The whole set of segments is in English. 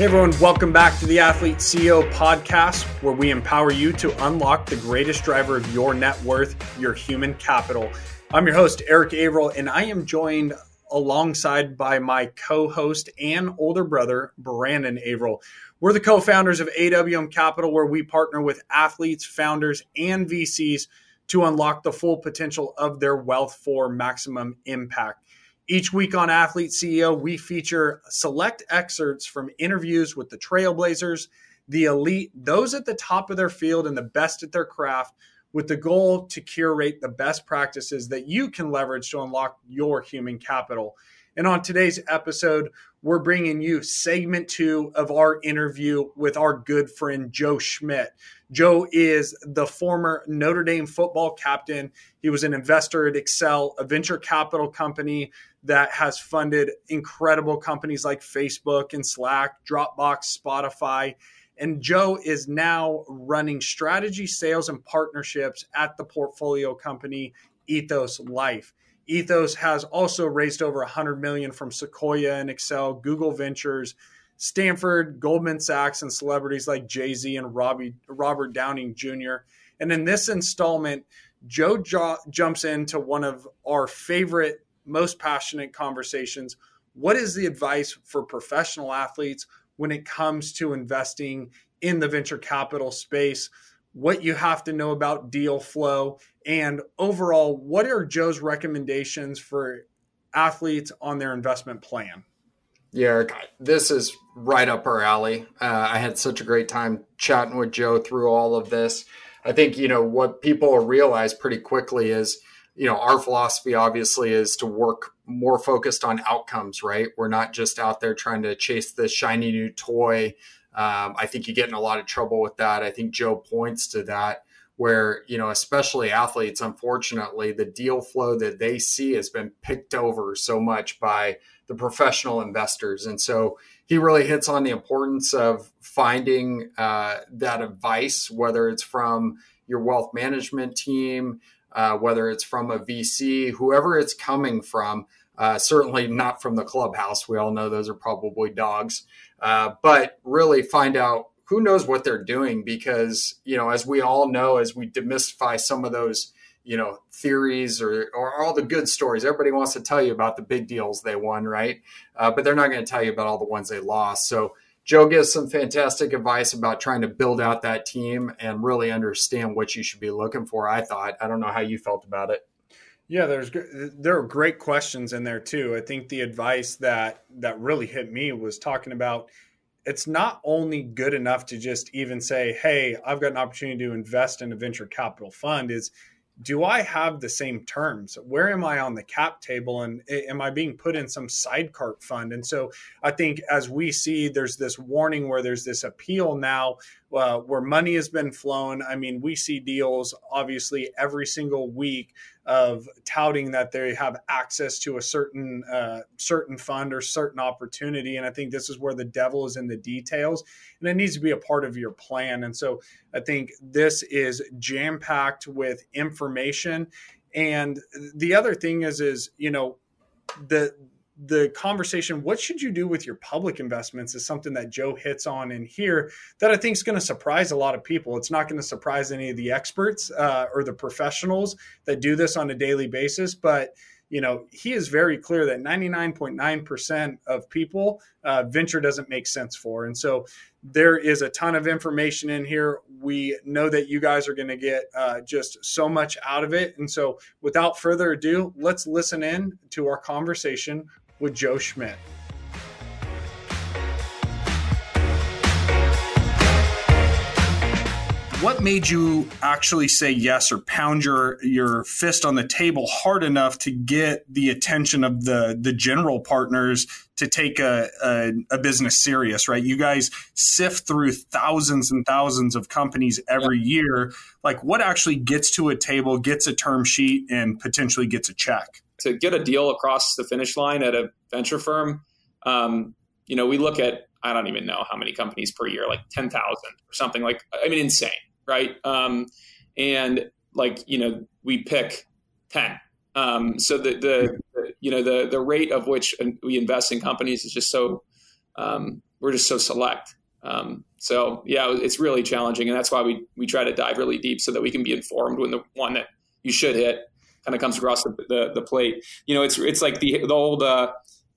Hey everyone, welcome back to the Athlete CEO podcast, where we empower you to unlock the greatest driver of your net worth, your human capital. I'm your host, Eric Averill, and I am joined alongside by my co-host and older brother, Brandon Averill. We're the co-founders of AWM Capital, where we partner with athletes, founders, and VCs to unlock the full potential of their wealth for maximum impact. Each week on Athlete CEO, we feature select excerpts from interviews with the trailblazers, the elite, those at the top of their field and the best at their craft, with the goal to curate the best practices that you can leverage to unlock your human capital. And on today's episode, we're bringing you segment two of our interview with our good friend Joe Schmidt. Joe is the former Notre Dame football captain. He was an investor at Accel, a venture capital company that has funded incredible companies like Facebook and Slack, Dropbox, Spotify. And Joe is now running strategy, sales, and partnerships at the portfolio company Ethos Life. Ethos has also raised over 100 million from Sequoia and Accel, Google Ventures, Stanford, Goldman Sachs, and celebrities like Jay Z and Robbie, Robert Downing Jr. And in this installment, Joe jo- jumps into one of our favorite most passionate conversations. What is the advice for professional athletes when it comes to investing in the venture capital space? What you have to know about deal flow, and overall, what are Joe's recommendations for athletes on their investment plan? Yeah, Eric, this is right up our alley. Uh, I had such a great time chatting with Joe through all of this. I think, you know, what people realize pretty quickly is you know, our philosophy obviously is to work more focused on outcomes, right? We're not just out there trying to chase the shiny new toy. Um, I think you get in a lot of trouble with that. I think Joe points to that where, you know, especially athletes, unfortunately, the deal flow that they see has been picked over so much by the professional investors. And so he really hits on the importance of finding uh, that advice, whether it's from your wealth management team, uh, whether it's from a VC, whoever it's coming from. Uh, certainly not from the clubhouse. We all know those are probably dogs. Uh, but really find out who knows what they're doing because, you know, as we all know, as we demystify some of those, you know, theories or, or all the good stories, everybody wants to tell you about the big deals they won, right? Uh, but they're not going to tell you about all the ones they lost. So Joe gives some fantastic advice about trying to build out that team and really understand what you should be looking for. I thought. I don't know how you felt about it. Yeah, there's there are great questions in there too. I think the advice that that really hit me was talking about it's not only good enough to just even say, "Hey, I've got an opportunity to invest in a venture capital fund." Is do I have the same terms? Where am I on the cap table? And am I being put in some sidecar fund? And so I think as we see, there's this warning where there's this appeal now uh, where money has been flown. I mean, we see deals obviously every single week of touting that they have access to a certain uh, certain fund or certain opportunity. And I think this is where the devil is in the details, and it needs to be a part of your plan. And so I think this is jam packed with information. And the other thing is, is you know, the the conversation what should you do with your public investments is something that joe hits on in here that i think is going to surprise a lot of people. It's not going to surprise any of the experts uh, or the professionals that do this on a daily basis but you know he is very clear that 99.9% of people uh, venture doesn't make sense for. And so there is a ton of information in here. We know that you guys are going to get uh, just so much out of it. And so without further ado let's listen in to our conversation with Joe Schmidt. What made you actually say yes or pound your your fist on the table hard enough to get the attention of the the general partners to take a, a, a business serious, right? You guys sift through thousands and thousands of companies every year. Like, what actually gets to a table, gets a term sheet, and potentially gets a check? To get a deal across the finish line at a venture firm, um, you know, we look at I don't even know how many companies per year, like ten thousand or something like. I mean, insane, right? Um, and like you know, we pick ten. Um, so the, the, the, you know the the rate of which we invest in companies is just so um, we're just so select. Um, so yeah, it's really challenging, and that's why we we try to dive really deep so that we can be informed when the one that you should hit kind of comes across the, the, the plate. You know, it's it's like the the old uh,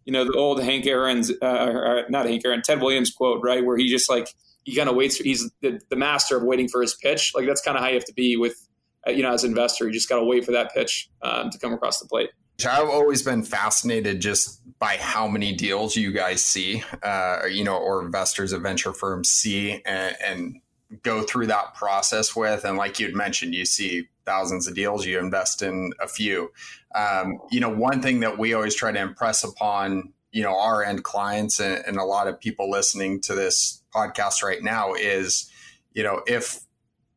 you know the old Hank Aaron's uh, not Hank Aaron Ted Williams quote right where he just like he kind of waits. He's the, the master of waiting for his pitch. Like that's kind of how you have to be with uh, you know as an investor. You just got to wait for that pitch um, to come across the plate. I've always been fascinated just by how many deals you guys see, uh, you know, or investors at venture firms see and, and go through that process with. And like you'd mentioned, you see thousands of deals, you invest in a few. Um, you know, one thing that we always try to impress upon, you know, our end clients and, and a lot of people listening to this podcast right now is, you know, if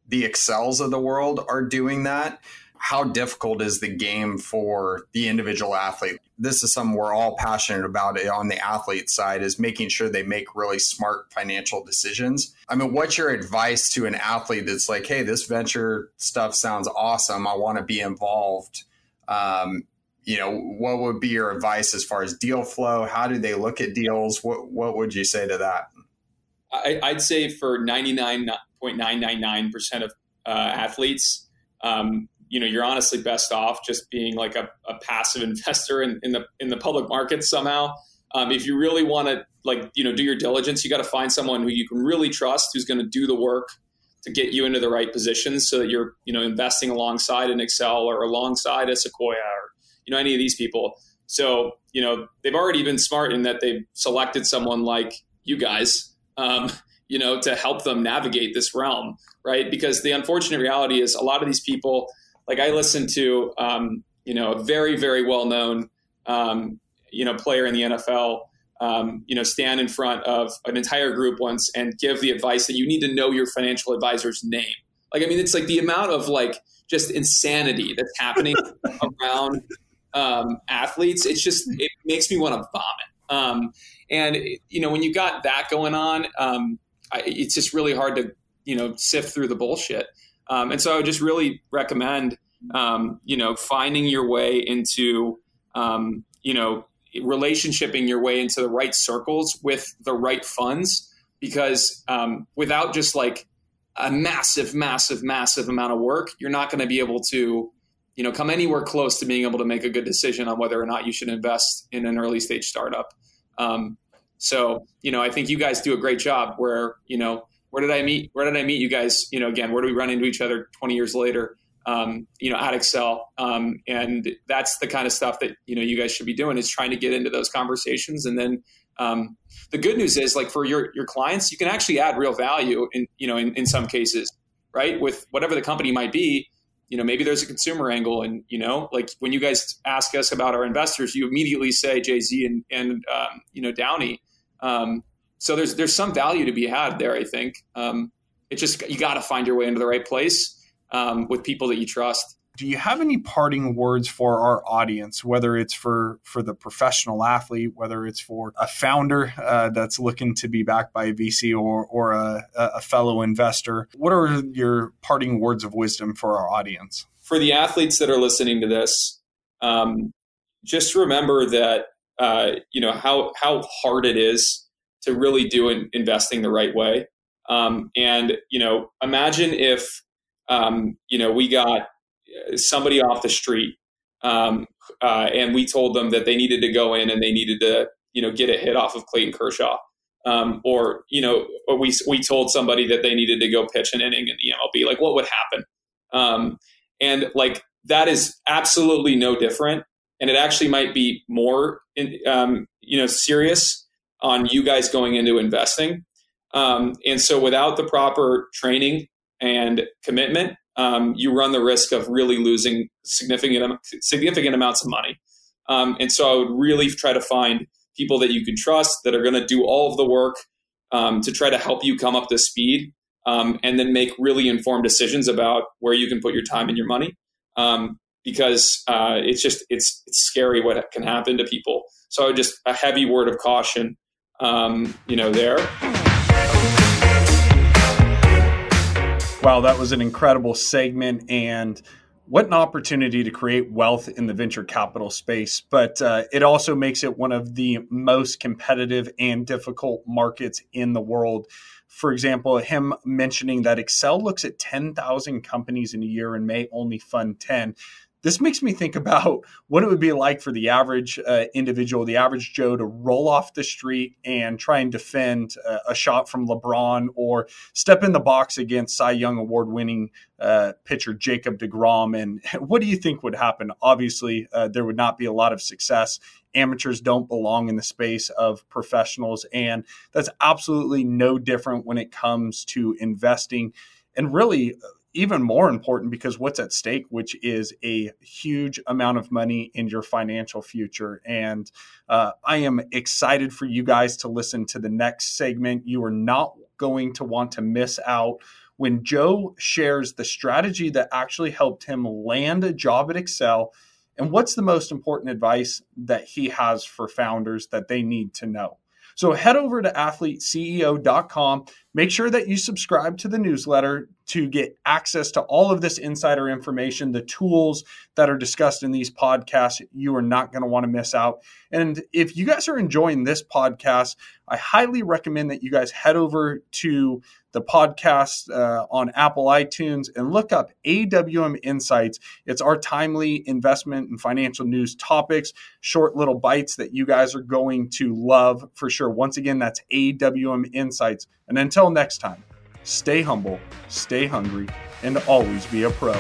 the Accels of the world are doing that, how difficult is the game for the individual athlete? This is something we're all passionate about on the athlete side is making sure they make really smart financial decisions. I mean, what's your advice to an athlete that's like, hey, this venture stuff sounds awesome. I want to be involved. Um, you know, what would be your advice as far as deal flow? How do they look at deals? What what would you say to that? I, would say for 99.999% of uh, athletes, um, you know you're honestly best off just being like a, a passive investor in, in, the in the public markets somehow. Um, if you really want to like you know do your diligence, you got to find someone who you can really trust, who's going to do the work to get you into the right positions, so that you're you know investing alongside an Accel or alongside a Sequoia or you know any of these people. So you know they've already been smart in that they've selected someone like you guys. Um, you know, to help them navigate this realm, right? Because the unfortunate reality is a lot of these people, like I listened to, um, you know, a very, very well known, um, you know, player in the NFL, um, you know, stand in front of an entire group once and give the advice that you need to know your financial advisor's name. Like, I mean, it's like the amount of like just insanity that's happening around um, athletes. It's just, it makes me want to vomit. Um, and, you know, when you got that going on, um, I, it's just really hard to, you know, sift through the bullshit. Um, and so I would just really recommend, um, you know, finding your way into, um, you know, relationshiping your way into the right circles with the right funds, because um, without just like a massive, massive, massive amount of work, you're not going to be able to, you know, come anywhere close to being able to make a good decision on whether or not you should invest in an early stage startup. Um, so, you know, I think you guys do a great job where, you know, where did I meet? Where did I meet you guys? You know, again, where do we run into each other 20 years later? Um, you know, at Accel. Um, and that's the kind of stuff that, you know, you guys should be doing is trying to get into those conversations. And then um, the good news is like for your, your clients, you can actually add real value in, you know, in, in some cases, right? With whatever the company might be, you know, maybe there's a consumer angle and, you know, like when you guys ask us about our investors, you immediately say Jay-Z and, and um, you know, Downey. So there's there's some value to be had there. I think um, it just you got to find your way into the right place um, with people that you trust. Do you have any parting words for our audience, whether it's for for the professional athlete, whether it's for a founder uh, that's looking to be backed by a VC or or a, a fellow investor? What are your parting words of wisdom for our audience? For the athletes that are listening to this, um, just remember that uh, you know how how hard it is to really do in, investing the right way. Um, and you know, imagine if um, you know we got uh, somebody off the street um, uh, and we told them that they needed to go in and they needed to you know get a hit off of Clayton Kershaw. Um, or you know, or we we told somebody that they needed to go pitch an inning in the MLB. Like, what would happen? Um, and like that is absolutely no different, and it actually might be more, in, um, you know, serious on you guys going into investing. Um, and so without the proper training and commitment, um, you run the risk of really losing significant significant amounts of money. Um, and so I would really try to find people that you can trust that are going to do all of the work um, to try to help you come up to speed, um, and then make really informed decisions about where you can put your time and your money. Um, because uh, it's just it's it's scary what can happen to people. So just a heavy word of caution um, you know, there. Wow, that was an incredible segment. And what an opportunity to create wealth in the venture capital space. But uh, it also makes it one of the most competitive and difficult markets in the world. For example, him mentioning that Accel looks at 10,000 companies in a year and may only fund 10 this makes me think about what it would be like for the average uh, individual, the average Joe, to roll off the street and try and defend uh, a shot from LeBron or step in the box against Cy Young award winning uh, pitcher Jacob DeGrom. And what do you think would happen? Obviously, uh, there would not be a lot of success. Amateurs don't belong in the space of professionals. And that's absolutely no different when it comes to investing. And really, even more important because what's at stake, which is a huge amount of money in your financial future. And uh, I am excited for you guys to listen to the next segment. You are not going to want to miss out when Joe shares the strategy that actually helped him land a job at Accel And what's the most important advice that he has for founders that they need to know? So head over to athleteceo.com. Make sure that you subscribe to the newsletter to get access to all of this insider information, the tools that are discussed in these podcasts. You are not going to want to miss out. And if you guys are enjoying this podcast, I highly recommend that you guys head over to the podcast uh, on Apple iTunes and look up AWM Insights. It's our timely investment and financial news topics, short little bites that you guys are going to love for sure. Once again, that's AWM Insights. And until next time, stay humble, stay hungry, and always be a pro.